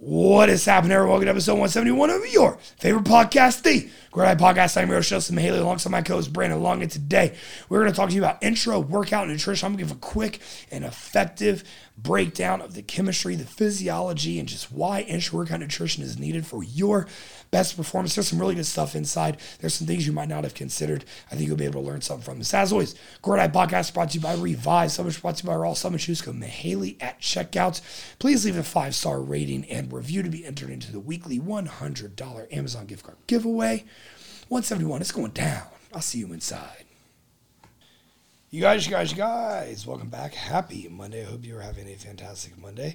What is happening, everyone? Welcome to episode 171 of your favorite podcast, the Grow or Die Podcast. I'm your host, Haley, alongside my co-host, Brandon Long. And today, we're going to talk to you about intra, workout, nutrition. I'm going to give a quick and effective breakdown of the chemistry, the physiology, and just why intra workout nutrition is needed for your best performance. There's some really good stuff inside. There's some things you might not have considered. I think you'll be able to learn something from this. As always, Grow or Die Podcast brought to you by Revive. Much brought to you by Raw Summit Shoes. go Mihaly at checkouts. Please leave a five star rating and review to be entered into the weekly $100 Amazon gift card giveaway. 171, it's going down. I'll see you inside. You guys, you guys, you guys, welcome back. Happy Monday. I hope you're having a fantastic Monday.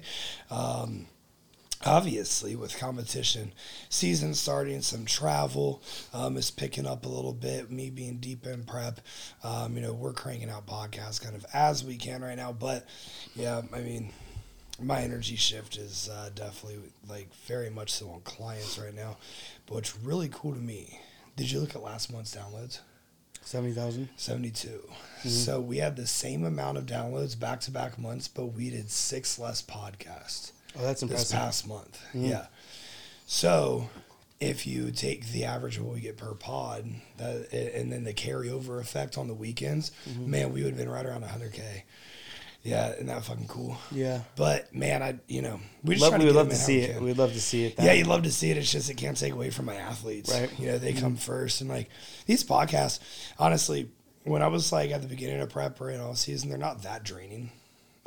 Um, obviously, with competition season starting, some travel um, is picking up a little bit. Me being deep in prep, um, you know, we're cranking out podcasts kind of as we can right now. But yeah, I mean, my energy shift is uh, definitely like very much so on clients right now. But what's really cool to me, did you look at last month's downloads? 70,000? 72. Mm-hmm. So we had the same amount of downloads back to back months, but we did six less podcasts. Oh, that's impressive. This past month. Mm-hmm. Yeah. So if you take the average of what we get per pod, that, and then the carryover effect on the weekends, mm-hmm. man, we would have been right around 100K. Yeah, isn't that fucking cool? Yeah. But man, I you know we just love, we would love to see it. We'd love to see it. Yeah, you'd love to see it. It's just it can't take away from my athletes. Right. You know they mm-hmm. come first, and like these podcasts, honestly, when I was like at the beginning of prep or in all season, they're not that draining.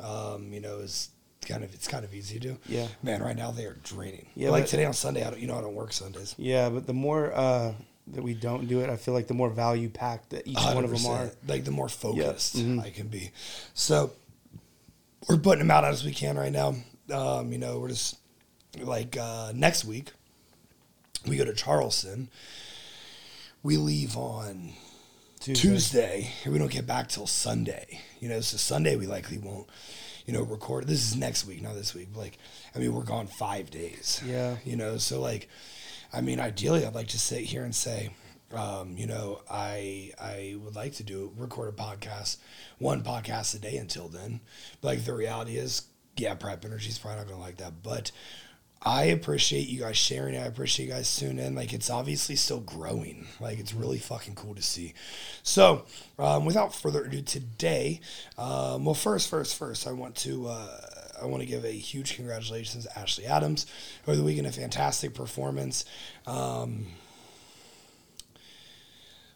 Um, you know, it's kind of it's kind of easy to do. Yeah. Man, right now they are draining. Yeah. like today on Sunday, I don't you know I don't work Sundays. Yeah, but the more uh, that we don't do it, I feel like the more value packed that each one of them are. Like the more focused yep. mm-hmm. I can be. So we're putting them out as we can right now. Um, you know, we're just like uh, next week we go to Charleston. We leave on Tuesday. Tuesday, and we don't get back till Sunday. You know, so Sunday we likely won't, you know, record. This is next week, not this week. But like, I mean, we're gone five days. Yeah. You know, so like, I mean, ideally, I'd like to sit here and say, um, you know, I I would like to do record a podcast, one podcast a day until then. But like the reality is, yeah, Prep Energy's probably not gonna like that. But I appreciate you guys sharing it. I appreciate you guys tuning in. Like it's obviously still growing. Like it's really fucking cool to see. So, um, without further ado, today, um, well, first, first, first, I want to. Uh, I want to give a huge congratulations to Ashley Adams over the weekend. A fantastic performance. Um,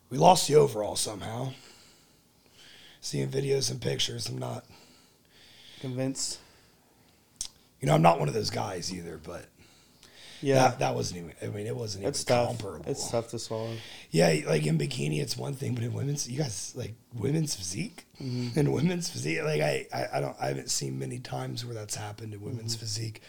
we lost the overall somehow. Seeing videos and pictures, I'm not convinced. You know, I'm not one of those guys either, but yeah, that, that wasn't even. I mean, it wasn't it's even tough. comparable. It's tough to swallow. Yeah, like in bikini, it's one thing, but in women's, you guys like women's physique mm-hmm. and women's physique. Like I, I, I, don't, I haven't seen many times where that's happened in women's mm-hmm. physique.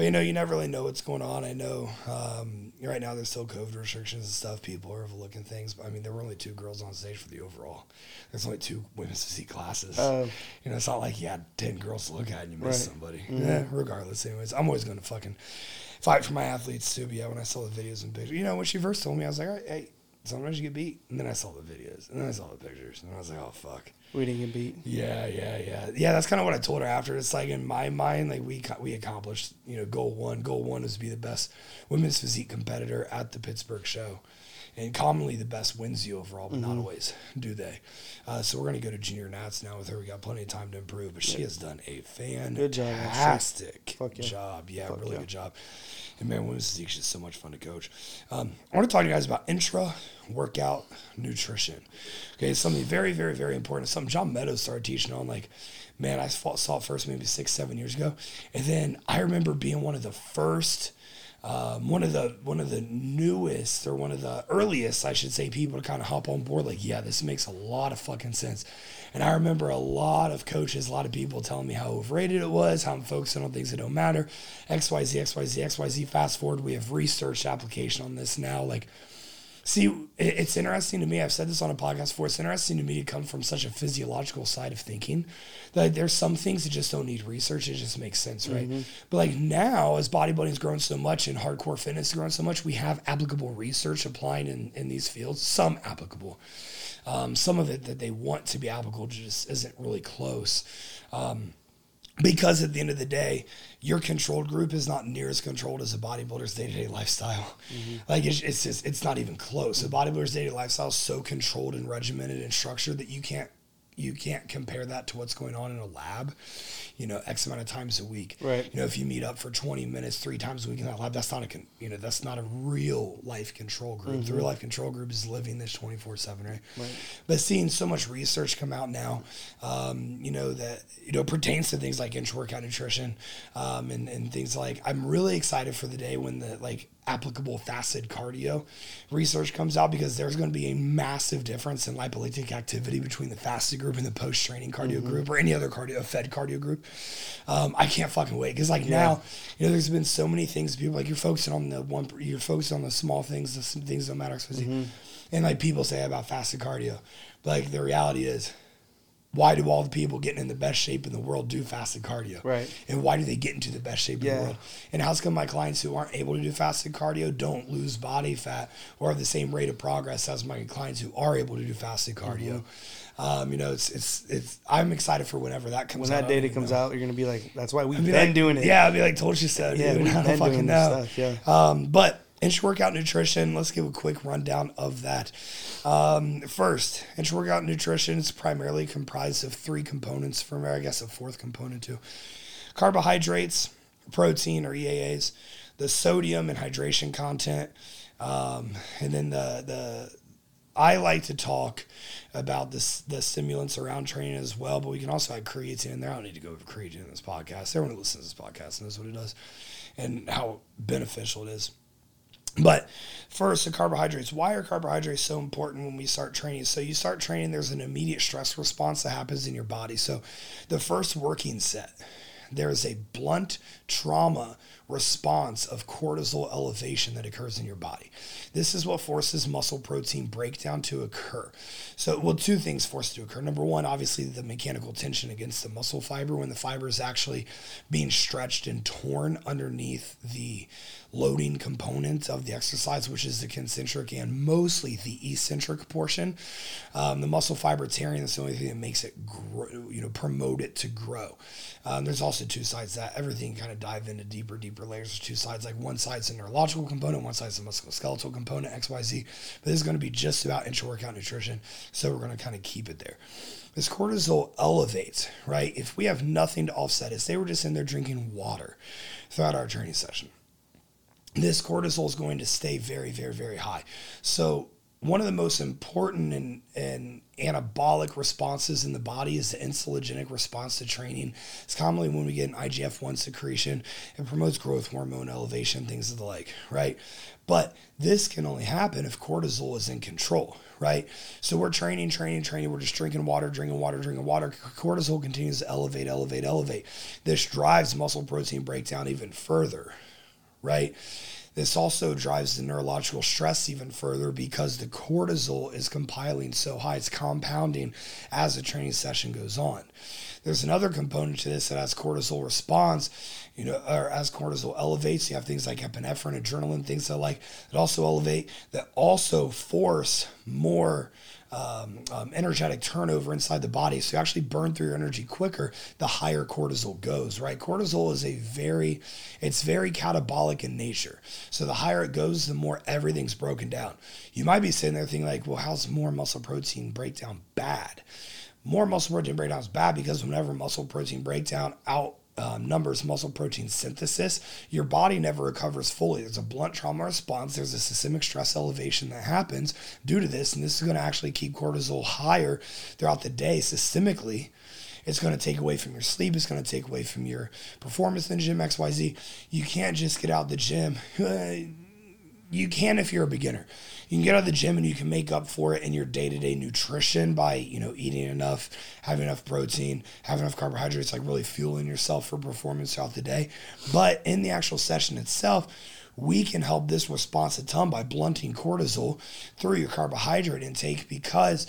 But you know, you never really know what's going on. I know um, right now there's still COVID restrictions and stuff. People are overlooking things. But I mean, there were only two girls on stage for the overall. There's only two women's physique classes. Uh, you know, it's not like you had ten girls to look at and you missed right. somebody. Mm-hmm. Yeah, regardless, anyways, I'm always going to fucking fight for my athletes too. But yeah, when I saw the videos and pictures, you know, when she first told me, I was like, all right, hey, sometimes you get beat. And then I saw the videos, and then I saw the pictures, and I was like, oh fuck. We didn't get beat. Yeah, yeah, yeah, yeah. That's kind of what I told her after. It's like in my mind, like we we accomplished, you know, goal one. Goal one is to be the best women's physique competitor at the Pittsburgh show, and commonly the best wins the overall, but mm-hmm. not always do they. Uh, so we're gonna go to junior nats now with her. We got plenty of time to improve, but she has done a fantastic job. Yeah. job. Yeah, Fuck really yeah. good job. And man, women's physique is just so much fun to coach. Um, I want to talk to you guys about intra workout nutrition. Okay, it's something very, very, very important. It's something John Meadows started teaching on. Like, man, I saw it first maybe six, seven years ago, and then I remember being one of the first um, one of the one of the newest or one of the earliest, I should say, people to kind of hop on board. Like, yeah, this makes a lot of fucking sense. And I remember a lot of coaches, a lot of people telling me how overrated it was, how I'm focusing on things that don't matter. X Y Z X Y Z X Y Z. Fast forward, we have research application on this now. Like See, it's interesting to me. I've said this on a podcast before. It's interesting to me to come from such a physiological side of thinking that there's some things that just don't need research. It just makes sense, right? Mm-hmm. But like now, as bodybuilding's grown so much and hardcore fitness has grown so much, we have applicable research applying in, in these fields. Some applicable, um, some of it that they want to be applicable just isn't really close. Um, because at the end of the day, your controlled group is not near as controlled as a bodybuilder's day to day lifestyle. Mm-hmm. Like it's, it's just it's not even close. A bodybuilder's day to day lifestyle is so controlled and regimented and structured that you can't you can't compare that to what's going on in a lab you know, X amount of times a week. Right. You know, if you meet up for 20 minutes three times a week in that lab, that's not a, con- you know, that's not a real life control group. Mm-hmm. The real life control group is living this 24 seven, right? Right. But seeing so much research come out now, um, you know, that, you know, pertains to things like intra workout nutrition um, and, and things like, I'm really excited for the day when the, like, applicable fasted cardio research comes out because there's going to be a massive difference in lipolytic activity between the fasted group and the post training cardio mm-hmm. group or any other cardio fed cardio group. Um, I can't fucking wait because like yeah. now, you know, there's been so many things. People like you're focusing on the one, you're focusing on the small things, the things that don't matter, mm-hmm. and like people say about fasted cardio, but like the reality is why do all the people getting in the best shape in the world do fasted cardio? Right. And why do they get into the best shape yeah. in the world? And how's come my clients who aren't able to do fasted cardio don't lose body fat or have the same rate of progress as my clients who are able to do fasted cardio? Mm-hmm. Um, you know, it's it's it's. I'm excited for whenever that comes. When that out, data comes know. out, you're gonna be like, "That's why we've been like, doing it." Yeah, I'll be like, "Told you so." Yeah, dude. I don't fucking know. Stuff, yeah. Um, but intra workout nutrition. Let's give a quick rundown of that. Um, first, intra workout nutrition is primarily comprised of three components. From I guess a fourth component too: carbohydrates, protein or EAAs, the sodium and hydration content, um, and then the the. I like to talk about this the stimulants around training as well, but we can also add creatine in there. I don't need to go over creatine in this podcast. Everyone who listens to this podcast knows what it does and how beneficial it is. But first, the carbohydrates. Why are carbohydrates so important when we start training? So, you start training, there's an immediate stress response that happens in your body. So, the first working set, there is a blunt trauma response of cortisol elevation that occurs in your body. This is what forces muscle protein breakdown to occur. So, well, two things force to occur. Number one, obviously, the mechanical tension against the muscle fiber when the fiber is actually being stretched and torn underneath the loading component of the exercise, which is the concentric and mostly the eccentric portion. Um, the muscle fiber tearing is the only thing that makes it grow, you know, promote it to grow. Um, there's also two sides that everything kind of dive into deeper, deeper layers. There's two sides, like one side's a neurological component, one side's a musculoskeletal component, XYZ. But this is going to be just about intra workout nutrition. So we're going to kind of keep it there this cortisol elevates, right? If we have nothing to offset it, say we're just in there drinking water throughout our training session this cortisol is going to stay very, very, very high. So one of the most important and, and anabolic responses in the body is the insulinogenic response to training. It's commonly when we get an IGF 1 secretion. It promotes growth hormone elevation, things of the like, right? But this can only happen if cortisol is in control, right? So we're training, training, training. We're just drinking water, drinking water, drinking water. Cortisol continues to elevate, elevate, elevate. This drives muscle protein breakdown even further, right? This also drives the neurological stress even further because the cortisol is compiling so high, it's compounding as the training session goes on. There's another component to this that as cortisol responds, you know, or as cortisol elevates, you have things like epinephrine, adrenaline, things that like that also elevate, that also force more um, um, energetic turnover inside the body. So you actually burn through your energy quicker the higher cortisol goes, right? Cortisol is a very, it's very catabolic in nature. So the higher it goes, the more everything's broken down. You might be sitting there thinking like, well, how's more muscle protein breakdown bad? More muscle protein breakdown is bad because whenever muscle protein breakdown out um, numbers muscle protein synthesis, your body never recovers fully. There's a blunt trauma response. There's a systemic stress elevation that happens due to this, and this is going to actually keep cortisol higher throughout the day systemically. It's going to take away from your sleep. It's going to take away from your performance in gym, XYZ. You can't just get out the gym. you can if you're a beginner. You can get out of the gym and you can make up for it in your day-to-day nutrition by, you know, eating enough, having enough protein, having enough carbohydrates, like really fueling yourself for performance throughout the day. But in the actual session itself, we can help this response a ton by blunting cortisol through your carbohydrate intake because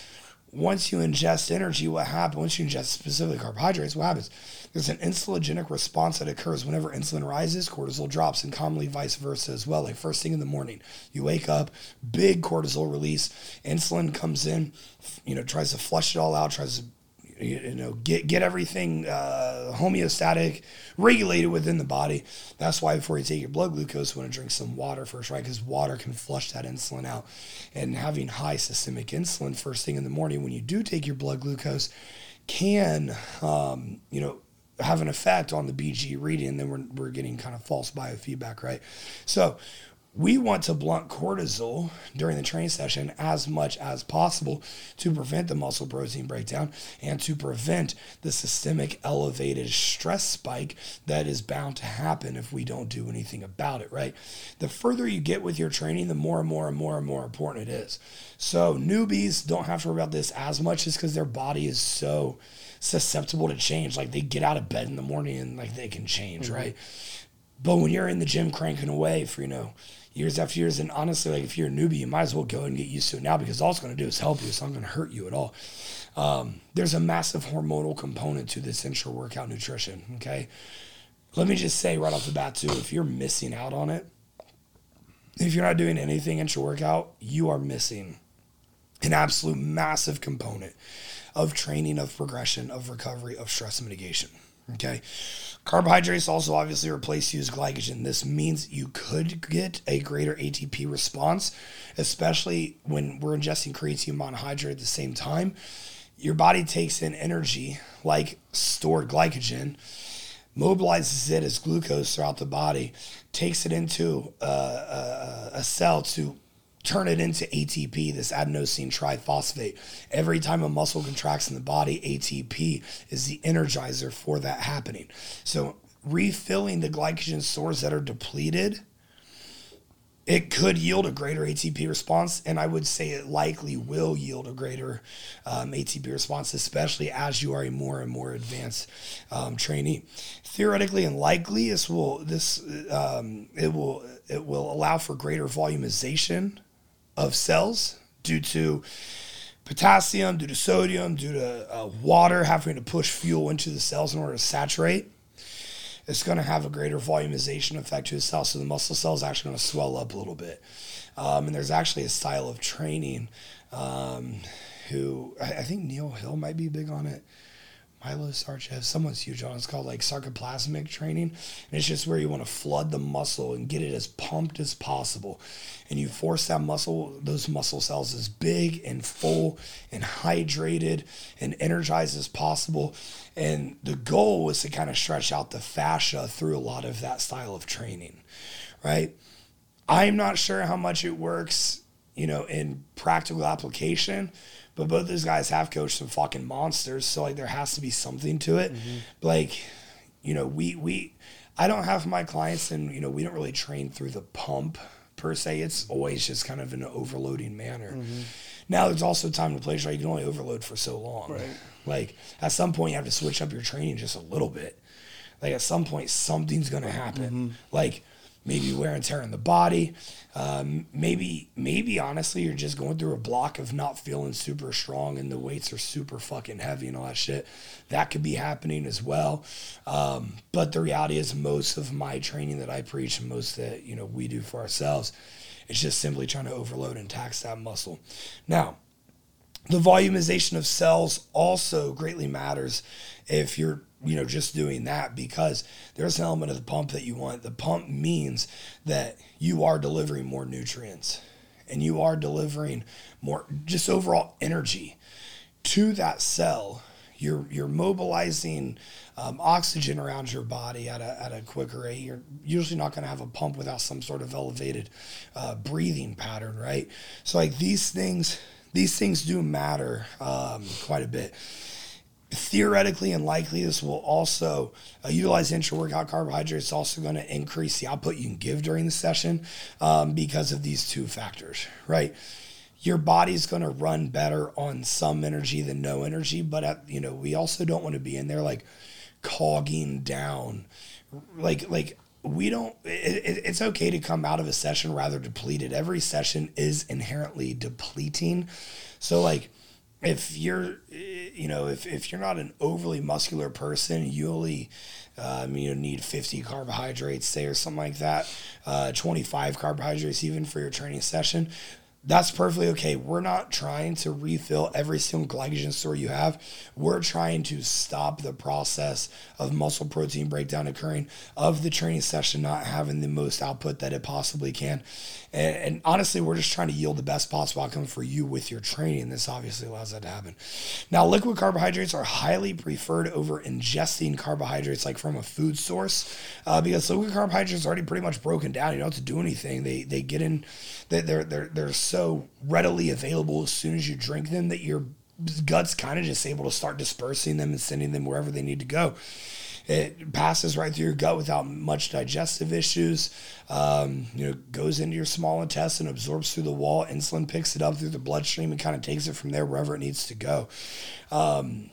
once you ingest energy, what happens? Once you ingest specifically carbohydrates, what happens? There's an insulinogenic response that occurs whenever insulin rises, cortisol drops, and commonly vice versa as well. Like first thing in the morning, you wake up, big cortisol release, insulin comes in, you know, tries to flush it all out, tries to you know get get everything uh, homeostatic regulated within the body. That's why before you take your blood glucose you want to drink some water first right? Because water can flush that insulin out. And having high systemic insulin first thing in the morning when you do take your blood glucose can um, you know have an effect on the bg reading and then we're, we're getting kind of false biofeedback right? So we want to blunt cortisol during the training session as much as possible to prevent the muscle protein breakdown and to prevent the systemic elevated stress spike that is bound to happen if we don't do anything about it, right? The further you get with your training, the more and more and more and more important it is. So, newbies don't have to worry about this as much just because their body is so susceptible to change. Like they get out of bed in the morning and like they can change, mm-hmm. right? But when you're in the gym cranking away for, you know, years after years. And honestly, like if you're a newbie, you might as well go and get used to it now because all it's going to do is help you. It's not going to hurt you at all. Um, there's a massive hormonal component to this intra workout nutrition. Okay. Let me just say right off the bat, too, if you're missing out on it, if you're not doing anything intra workout, you are missing an absolute massive component of training, of progression, of recovery, of stress mitigation. Okay. Carbohydrates also obviously replace used glycogen. This means you could get a greater ATP response, especially when we're ingesting creatine monohydrate at the same time. Your body takes in energy like stored glycogen, mobilizes it as glucose throughout the body, takes it into a, a, a cell to turn it into ATP, this adenosine triphosphate. Every time a muscle contracts in the body, ATP is the energizer for that happening. So, refilling the glycogen stores that are depleted, it could yield a greater ATP response. And I would say it likely will yield a greater um, ATP response, especially as you are a more and more advanced um, trainee. Theoretically and likely, this will this um, it will it will allow for greater volumization of cells due to potassium, due to sodium, due to uh, water having to push fuel into the cells in order to saturate. It's going to have a greater volumization effect to the cell. So the muscle cell is actually going to swell up a little bit. Um, and there's actually a style of training um, who I, I think Neil Hill might be big on it. Milo Sarcev, someone's huge on it. It's called like sarcoplasmic training. And it's just where you want to flood the muscle and get it as pumped as possible. And you force that muscle, those muscle cells as big and full and hydrated and energized as possible. And the goal was to kind of stretch out the fascia through a lot of that style of training, right? I'm not sure how much it works, you know, in practical application but both those guys have coached some fucking monsters, so like there has to be something to it. Mm-hmm. Like, you know, we we I don't have my clients and you know, we don't really train through the pump per se. It's always just kind of an overloading manner. Mm-hmm. Now there's also time to place right. You can only overload for so long. Right. Like at some point you have to switch up your training just a little bit. Like at some point something's gonna happen. Mm-hmm. Like maybe wear and tear in the body. Um, maybe, maybe honestly, you're just going through a block of not feeling super strong and the weights are super fucking heavy and all that shit. That could be happening as well. Um, but the reality is, most of my training that I preach and most that you know we do for ourselves, it's just simply trying to overload and tax that muscle. Now, the volumization of cells also greatly matters if you're you know, just doing that because there's an element of the pump that you want. The pump means that you are delivering more nutrients and you are delivering more just overall energy to that cell. You're, you're mobilizing um, oxygen around your body at a, at a quicker rate. You're usually not going to have a pump without some sort of elevated uh, breathing pattern, right? So, like these things, these things do matter um, quite a bit theoretically and likely this will also uh, utilize intra-workout carbohydrates. It's also going to increase the output you can give during the session um, because of these two factors right? Your body's going to run better on some energy than no energy but at, you know we also don't want to be in there like cogging down. Like like we don't it, it, it's okay to come out of a session rather depleted. Every session is inherently depleting. So like if you're you know if, if you're not an overly muscular person you only um, you need 50 carbohydrates say or something like that uh, 25 carbohydrates even for your training session that's perfectly okay. We're not trying to refill every single glycogen store you have. We're trying to stop the process of muscle protein breakdown occurring, of the training session not having the most output that it possibly can. And, and honestly, we're just trying to yield the best possible outcome for you with your training. This obviously allows that to happen. Now, liquid carbohydrates are highly preferred over ingesting carbohydrates like from a food source uh, because liquid carbohydrates are already pretty much broken down. You don't have to do anything. They, they get in, they, they're, they're, they're so readily available as soon as you drink them that your gut's kind of just able to start dispersing them and sending them wherever they need to go. It passes right through your gut without much digestive issues. Um, you know, goes into your small intestine, absorbs through the wall. Insulin picks it up through the bloodstream and kind of takes it from there wherever it needs to go. Um,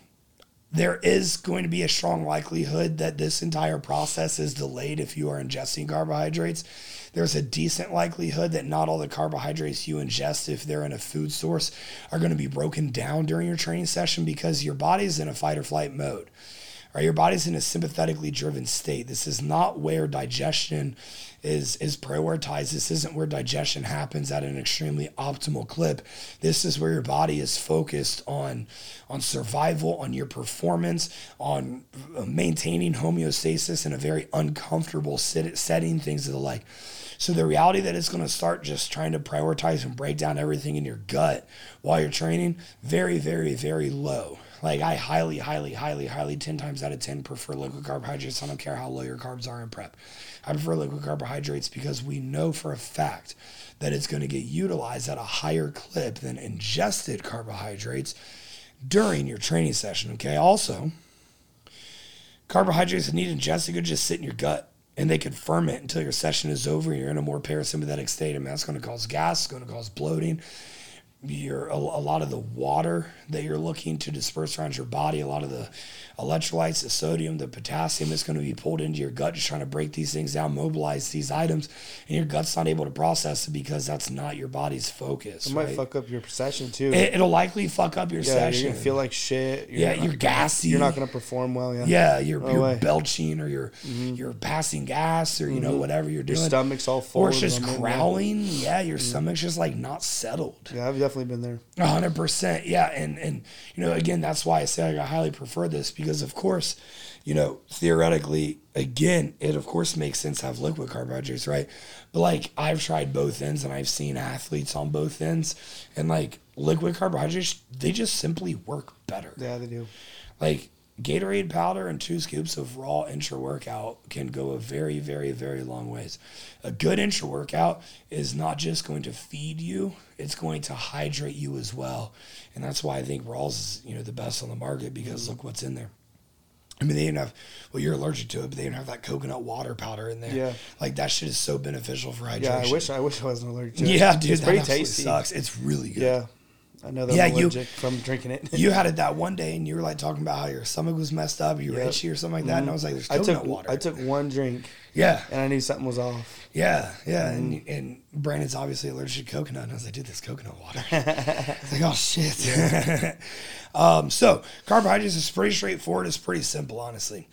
there is going to be a strong likelihood that this entire process is delayed if you are ingesting carbohydrates. There's a decent likelihood that not all the carbohydrates you ingest, if they're in a food source, are going to be broken down during your training session because your body's in a fight or flight mode. Right, your body's in a sympathetically driven state. This is not where digestion is is prioritized. This isn't where digestion happens at an extremely optimal clip. This is where your body is focused on on survival, on your performance, on uh, maintaining homeostasis in a very uncomfortable setting, things of the like. So the reality that it's going to start just trying to prioritize and break down everything in your gut while you're training, very, very, very low. Like I highly, highly, highly, highly, 10 times out of 10 prefer liquid carbohydrates. I don't care how low your carbs are in prep. I prefer liquid carbohydrates because we know for a fact that it's going to get utilized at a higher clip than ingested carbohydrates during your training session. Okay. Also, carbohydrates that need ingested could just sit in your gut and they could ferment until your session is over you're in a more parasympathetic state. and that's going to cause gas, it's going to cause bloating your a, a, lot of the water that you're looking to disperse around your body, a lot of the electrolytes, the sodium, the potassium is going to be pulled into your gut, just trying to break these things down, mobilize these items, and your gut's not able to process it because that's not your body's focus. It might fuck up your session too. It, will likely fuck up your yeah, session. You're gonna feel like shit. You're yeah, not, you're gassy. You're not gonna perform well. Yeah. Yeah, you're, no you're belching or you're mm-hmm. you're passing gas or you mm-hmm. know whatever you're doing. Your stomach's all full. Or it's just growling. Yeah, your mm-hmm. stomach's just like not settled. Yeah, I've definitely been there hundred percent. Yeah. And, and, you know, again, that's why I say I highly prefer this because of course, you know, theoretically, again, it of course makes sense to have liquid carbohydrates, right? But like I've tried both ends and I've seen athletes on both ends and like liquid carbohydrates, they just simply work better. Yeah, they do. Like Gatorade powder and two scoops of raw intra workout can go a very, very, very long ways. A good intra workout is not just going to feed you, it's going to hydrate you as well. And that's why I think Rawls is, you know, the best on the market because look what's in there. I mean, they didn't have, well, you're allergic to it, but they didn't have that coconut water powder in there. Yeah. Like that shit is so beneficial for hydration. Yeah, I wish I wish I wasn't allergic to it. Yeah, dude. It's pretty tasty. Sucks. It's really good. Yeah. That yeah, you, from drinking it. you had it that one day, and you were like talking about how your stomach was messed up, you were yep. itchy or something like that, mm-hmm. and I was like, "There's coconut I took, water." I took one drink. Yeah, and I knew something was off. Yeah, yeah, mm-hmm. and and Brandon's obviously allergic to coconut, and I was like, "Dude, this coconut water." it's like, "Oh shit." um, so carbohydrates is pretty straightforward. It's pretty simple, honestly.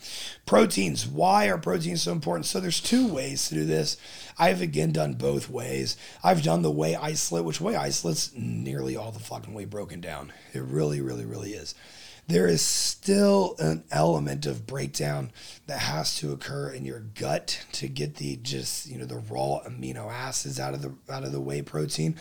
Proteins. Why are proteins so important? So there's two ways to do this. I've again done both ways. I've done the whey isolate, which whey isolate's nearly all the fucking way broken down. It really, really, really is there is still an element of breakdown that has to occur in your gut to get the just you know the raw amino acids out of the out of the whey protein.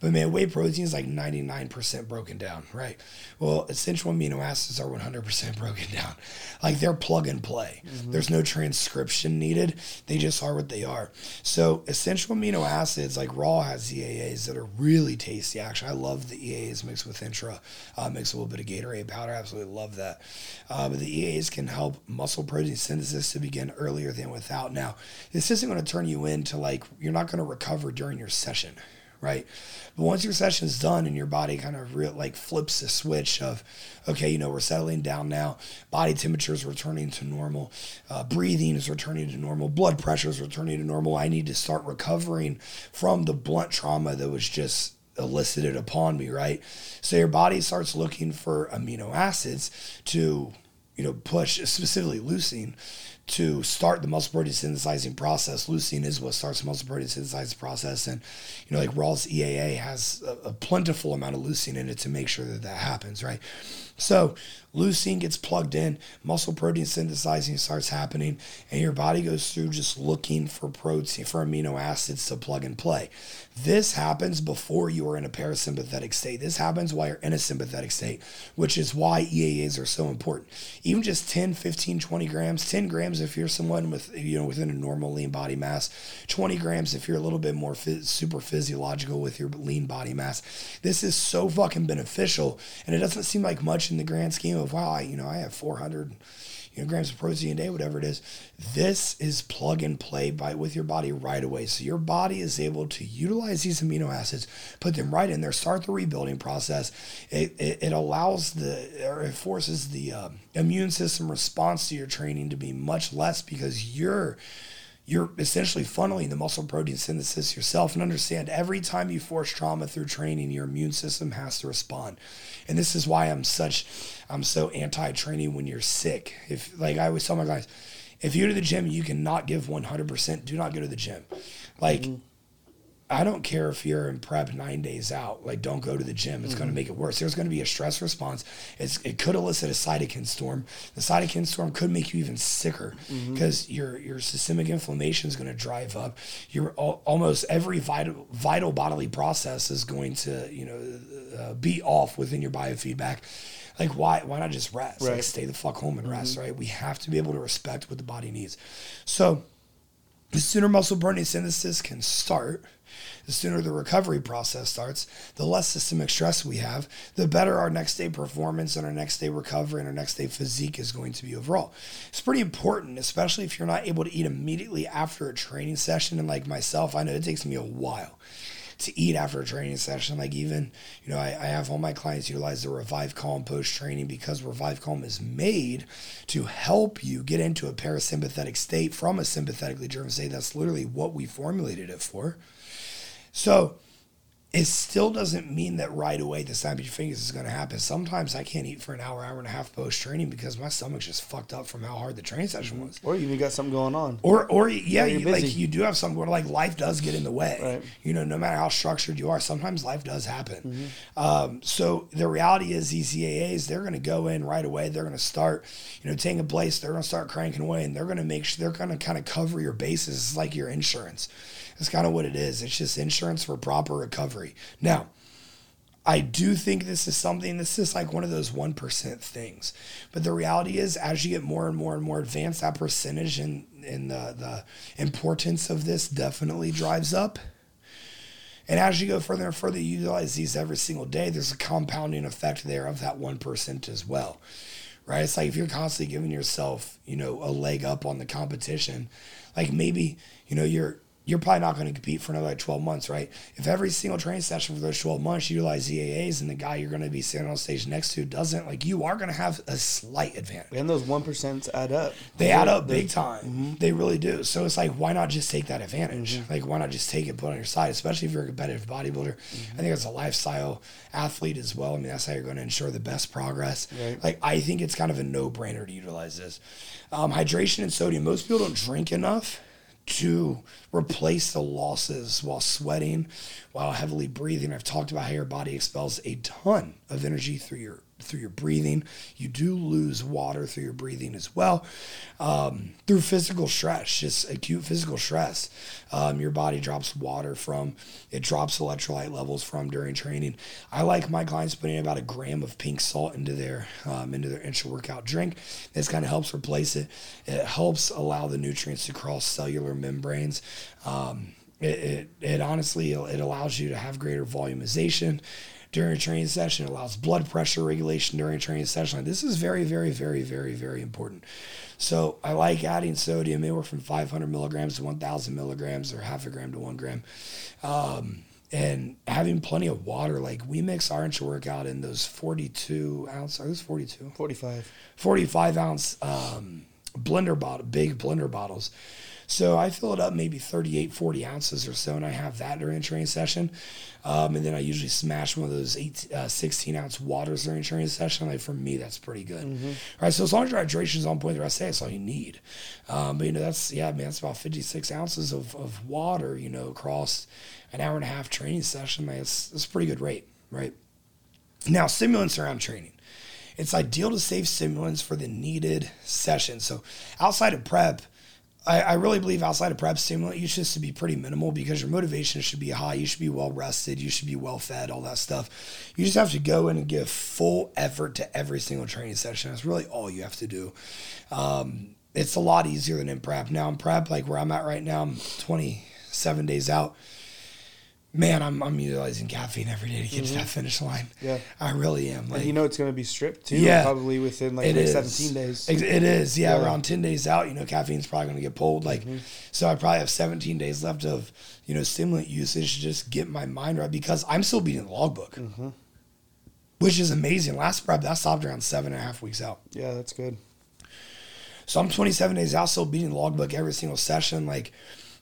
But man whey protein is like 99% broken down right? Well essential amino acids are 100% broken down. Like they're plug and play. Mm-hmm. there's no transcription needed. They just are what they are. So essential amino acids like raw has EAAs that are really tasty actually. I love the EAAs mixed with intra uh, mix a little bit of Gatorade powder absolutely love that. But the EAs can help muscle protein synthesis to begin earlier than without. Now, this isn't going to turn you into like you're not going to recover during your session right? But once your session is done and your body kind of real, like flips the switch of, okay, you know, we're settling down now, body temperature is returning to normal, uh, breathing is returning to normal, blood pressure is returning to normal. I need to start recovering from the blunt trauma that was just elicited upon me, right? So your body starts looking for amino acids to, you know, push specifically leucine to start the muscle protein synthesizing process. Leucine is what starts the muscle protein synthesizing process. And, you know, like Rawls EAA has a, a, plentiful amount of leucine in it to make sure that that happens, right? So leucine gets plugged in, muscle protein synthesizing starts happening, and your body goes through just looking for protein, for amino acids to plug and play. This happens before you are in a parasympathetic state. This happens while you're in a sympathetic state, which is why EAAs are so important. Even just 10, 15, 20 grams, 10 grams if you're someone with, you know, within a normal lean body mass, 20 grams if you're a little bit more phys- super physiological with your lean body mass. This is so fucking beneficial, and it doesn't seem like much in the grand scheme of, wow, I, you know, I have 400 you know, grams of protein a day, whatever it is. This is plug and play by with your body right away. So your body is able to utilize these amino acids, put them right in there, start the rebuilding process. It, it, it allows the or it forces the um, immune system response to your training to be much less because you're you're essentially funneling the muscle protein synthesis yourself and understand every time you force trauma through training your immune system has to respond. And this is why i'm such i'm so anti-training when you're sick. If like i always tell my guys if you go to the gym you cannot give 100% do not go to the gym. Like mm-hmm I don't care if you're in prep nine days out. Like, don't go to the gym. It's mm-hmm. going to make it worse. There's going to be a stress response. It's, it could elicit a cytokine storm. The cytokine storm could make you even sicker because mm-hmm. your your systemic inflammation is going to drive up. Your almost every vital vital bodily process is going to you know uh, be off within your biofeedback. Like, why why not just rest? Right. Like, stay the fuck home and rest. Mm-hmm. Right? We have to be able to respect what the body needs. So, the sooner muscle protein synthesis can start the sooner the recovery process starts, the less systemic stress we have, the better our next day performance and our next day recovery and our next day physique is going to be overall. It's pretty important, especially if you're not able to eat immediately after a training session. And like myself, I know it takes me a while to eat after a training session. Like even, you know, I, I have all my clients utilize the Revive Calm post training because Revive Calm is made to help you get into a parasympathetic state from a sympathetically driven state. That's literally what we formulated it for. So it still doesn't mean that right away the snap of your fingers is going to happen. Sometimes I can't eat for an hour, hour and a half post training because my stomach's just fucked up from how hard the training session was. Or you even got something going on. Or, or yeah, you, like you do have something going. Like life does get in the way. Right. You know, no matter how structured you are, sometimes life does happen. Mm-hmm. Um, so the reality is these EAAs, they're going to go in right away. They're going to start, you know, taking a place. They're going to start cranking away, and they're going to make sure they're going to kind of cover your bases. Like your insurance. That's kind of what it is. It's just insurance for proper recovery. Now, I do think this is something, this is like one of those 1% things. But the reality is, as you get more and more and more advanced, that percentage and, and the, the importance of this definitely drives up. And as you go further and further, you utilize these every single day, there's a compounding effect there of that 1% as well. Right? It's like if you're constantly giving yourself, you know, a leg up on the competition, like maybe, you know, you're you're probably not going to compete for another like 12 months, right? If every single training session for those 12 months you utilize EAAs and the guy you're going to be sitting on stage next to doesn't, like you are going to have a slight advantage. And those 1% add up. They add up big time. Mm-hmm. They really do. So it's like, why not just take that advantage? Mm-hmm. Like, why not just take it, put it on your side, especially if you're a competitive bodybuilder? Mm-hmm. I think it's a lifestyle athlete as well. I mean, that's how you're going to ensure the best progress. Right. Like, I think it's kind of a no brainer to utilize this. Um, hydration and sodium. Most people don't drink enough to replace the losses while sweating, while heavily breathing. I've talked about how your body expels a ton of energy through your through your breathing. You do lose water through your breathing as well. Um, through physical stress, just acute physical stress, um, your body drops water from, it drops electrolyte levels from during training. I like my clients putting about a gram of pink salt into their um, into their intra workout drink. This kind of helps replace it. It helps allow the nutrients to cross cellular membranes. Um, it, it, it honestly it allows you to have greater volumization during a training session. It allows blood pressure regulation during a training session. This is very, very, very, very, very important. So I like adding sodium anywhere from 500 milligrams to 1,000 milligrams or half a gram to one gram. Um, and having plenty of water. Like we mix our intra workout in those 42 ounce, are those 42? 45. 45 ounce um, blender bottle, big blender bottles. So I fill it up maybe 38, 40 ounces or so, and I have that during a training session. Um, and then I usually smash one of those eight, uh, 16 ounce waters during a training session. Like for me, that's pretty good. Mm-hmm. All right. So as long as your hydration is on point, the rest of that's all you need. Um, but you know, that's, yeah, man, that's about 56 ounces of, of water, you know, across an hour and a half training session. Man, it's, it's a pretty good rate, right? Now, stimulants around training. It's ideal to save stimulants for the needed session. So outside of prep, I, I really believe outside of prep stimulant use just to be pretty minimal because your motivation should be high. You should be well rested. You should be well fed, all that stuff. You just have to go in and give full effort to every single training session. That's really all you have to do. Um, it's a lot easier than in prep. Now in prep, like where I'm at right now, I'm 27 days out man, I'm, I'm utilizing caffeine every day to get to mm-hmm. that finish line. Yeah. I really am. Like, And you know it's going to be stripped too. Yeah. Probably within like it 17 days. It is, yeah, Yeah. Around ten days out, you know, caffeine's probably going to get pulled. Like, mm-hmm. so I probably have seventeen days left of you know stimulant usage to just get my mind right because I'm still beating the logbook, mm-hmm. which is amazing. Last prep that stopped around seven and a half weeks out. Yeah, that's good. So I'm 27 days out, still beating the logbook every single session. Like,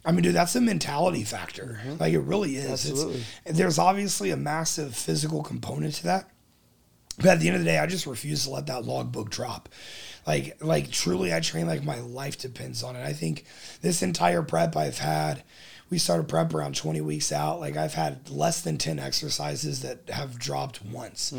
I mean, dude, that's a mentality factor. Mm-hmm. Like, it really is. It's- Absolutely. there's obviously a massive physical component to that. But at the end of the day, I just refuse to let that logbook drop. Like, like truly, I train like my life depends on it. I think this entire prep I've had, we started prep around 20 weeks out. Like, I've had less than 10 exercises that have dropped once,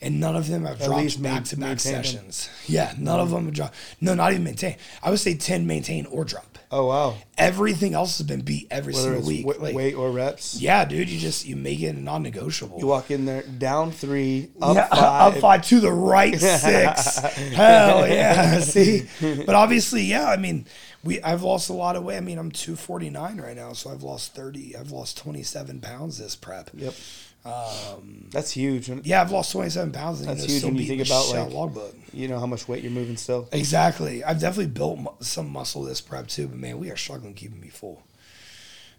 and none of them have Mm-hmm. At dropped back to back maintain them. sessions. Yeah, none of them have dropped. No, not even maintain. I would say 10 maintain or drop. Oh wow. Everything else has been beat every Whether single week. wa- Like, weight or reps. yeah, dude, you just you make it non-negotiable. You walk in there down three, up yeah, five. up five to the right six. Hell yeah! See, but obviously, yeah. I mean, we I've lost a lot of weight. I mean, I'm 249 right now, so I've lost 30. I've lost 27 pounds this prep. Yep. Um, that's huge. Yeah, I've lost 27 pounds. That's huge when you think about, like- logbook. you know how much weight you're moving still. Exactly. I've definitely built mu- some muscle this prep too, but man, we are struggling keeping me full.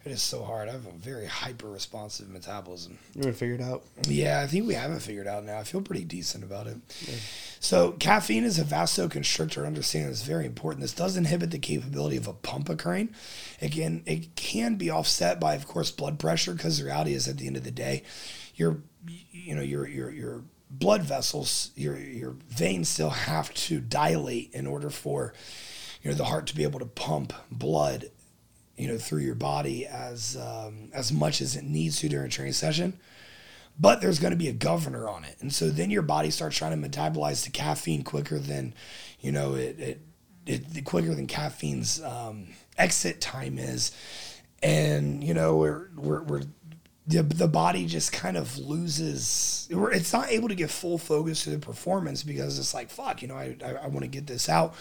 It is so hard. I have a very hyper responsive metabolism. You're gonna figure it out. Yeah, I think we have it figured out now. I feel pretty decent about it. So, caffeine is a vasoconstrictor. Understanding is very important. This does inhibit the capability of a pump occurring. Again, it can be offset by, of course, blood pressure because the reality is, at the end of the day, your, you know, your your your blood vessels, your your veins still have to dilate in order for, you know, the heart to be able to pump blood, you know, through your body as um, as much as it needs to during a training session but there's going to be a governor on it. And so then your body starts trying to metabolize the caffeine quicker than, you know, it, it, it quicker than caffeine's um, exit time is. And, you know, we're, we're, we're, the, the body just kind of loses, it's not able to get full focus to the performance because it's like, fuck, you know, I, I, I want to get this out.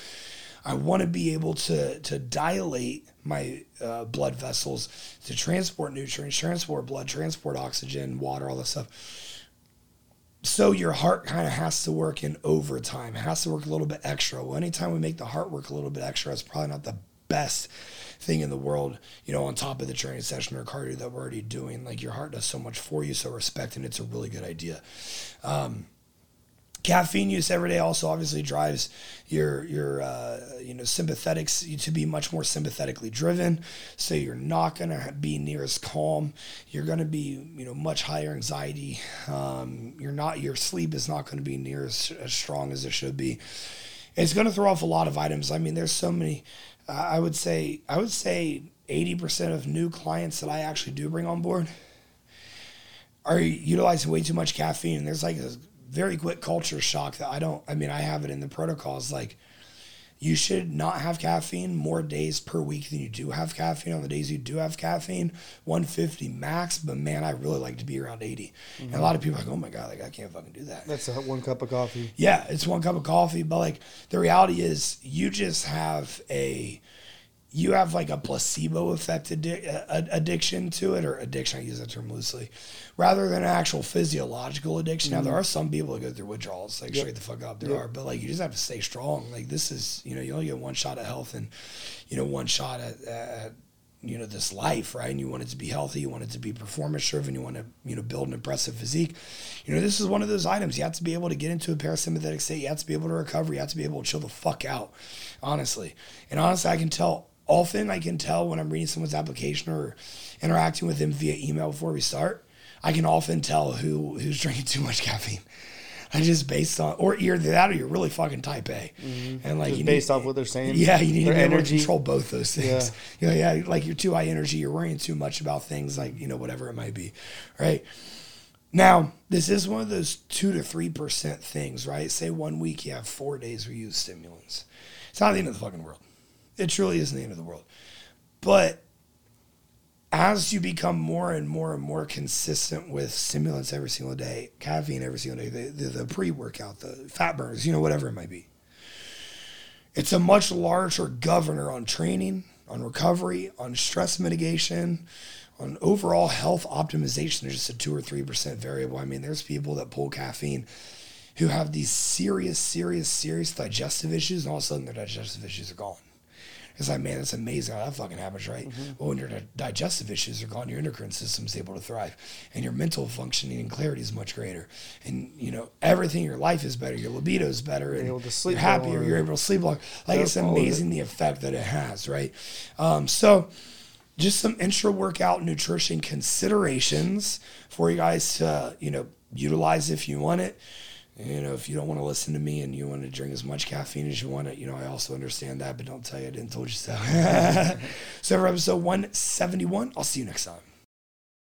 I want to be able to to dilate my uh, blood vessels to transport nutrients, transport blood, transport oxygen, water, all this stuff. So your heart kind of has to work in overtime. It has to work a little bit extra. Well, anytime we make the heart work a little bit extra, it's probably not the best thing in the world, you know, on top of the training session or cardio that we're already doing. Like your heart does so much for you, so respecting it's a really good idea. Caffeine use every day also obviously drives your your uh, you know sympathetics to be much more sympathetically driven. So you're not gonna be near as calm. You're gonna be you know much higher anxiety. Um, you're not your sleep is not gonna be near as, as strong as it should be. It's gonna throw off a lot of items. I mean, there's so many. I would say I would say 80% of new clients that I actually do bring on board are utilizing way too much caffeine. There's like a very quick culture shock that I don't, I mean, I have it in the protocols. Like, you should not have caffeine more days per week than you do have caffeine. On the days you do have caffeine, 150 max. But man, I really like to be around 80. And a mm-hmm. lot of people are like, oh my God, like I can't fucking do that. That's a one cup of coffee. Yeah, it's one cup of coffee, but like the reality is, you just have a you have like a placebo effect addi- uh, addiction to it, or addiction, I use that term loosely, rather than an actual physiological addiction. Now, there are some people that go through withdrawals, like straight the fuck up. There are, but like you just have to stay strong. Like this is, you know, you only get one shot at health and, you know, one shot at, at you know this life right? And you want it to be healthy you want it to be performance driven you want to you know build an impressive physique. You know this is one of those items. You have to be able to get into a parasympathetic state. You have to be able to recover. You have to be able to chill the fuck out honestly. And honestly i can tell often i can tell when i'm reading someone's application or interacting with them via email before we start i can often tell who who's drinking too much caffeine I just based on, or either that or you're really fucking type A, Mm-hmm. and like Just you based need, off what they're saying. Yeah, you need to be able to energy. control both those things. Yeah. Yeah, yeah, like you're too high energy, you're worrying too much about things, like you know whatever it might be, right? Now, this is one of those two to three percent things, right? Say one week you have four days where you use stimulants. It's not the end of the fucking world. It truly isn't the end of the world. But as you become more and more and more consistent with stimulants every single day, caffeine every single day, the, the, the pre workout, the fat burners, you know, whatever it might be, it's a much larger governor on training, on recovery, on stress mitigation, on overall health optimization. There's just a two or three percent variable. I mean, there's people that pull caffeine who have these serious, serious, serious digestive issues, and all of a sudden their digestive issues are gone. It's like, man, that's amazing how that fucking happens, right? Well, when your digestive issues are gone, your endocrine system's able to thrive, and your mental functioning and clarity is much greater, and you know everything in your life is better. Your libido is better, and able to sleep you're happier. You're able to sleep longer. Like it's of it. amazing the effect that it has, right? Um, so just some intra workout nutrition considerations for you guys to you know utilize if you want it you know if you don't want to listen to me and you want to drink as much caffeine as you want it you know i also understand that but don't tell you i didn't told you so. So for episode 171 i'll see you next time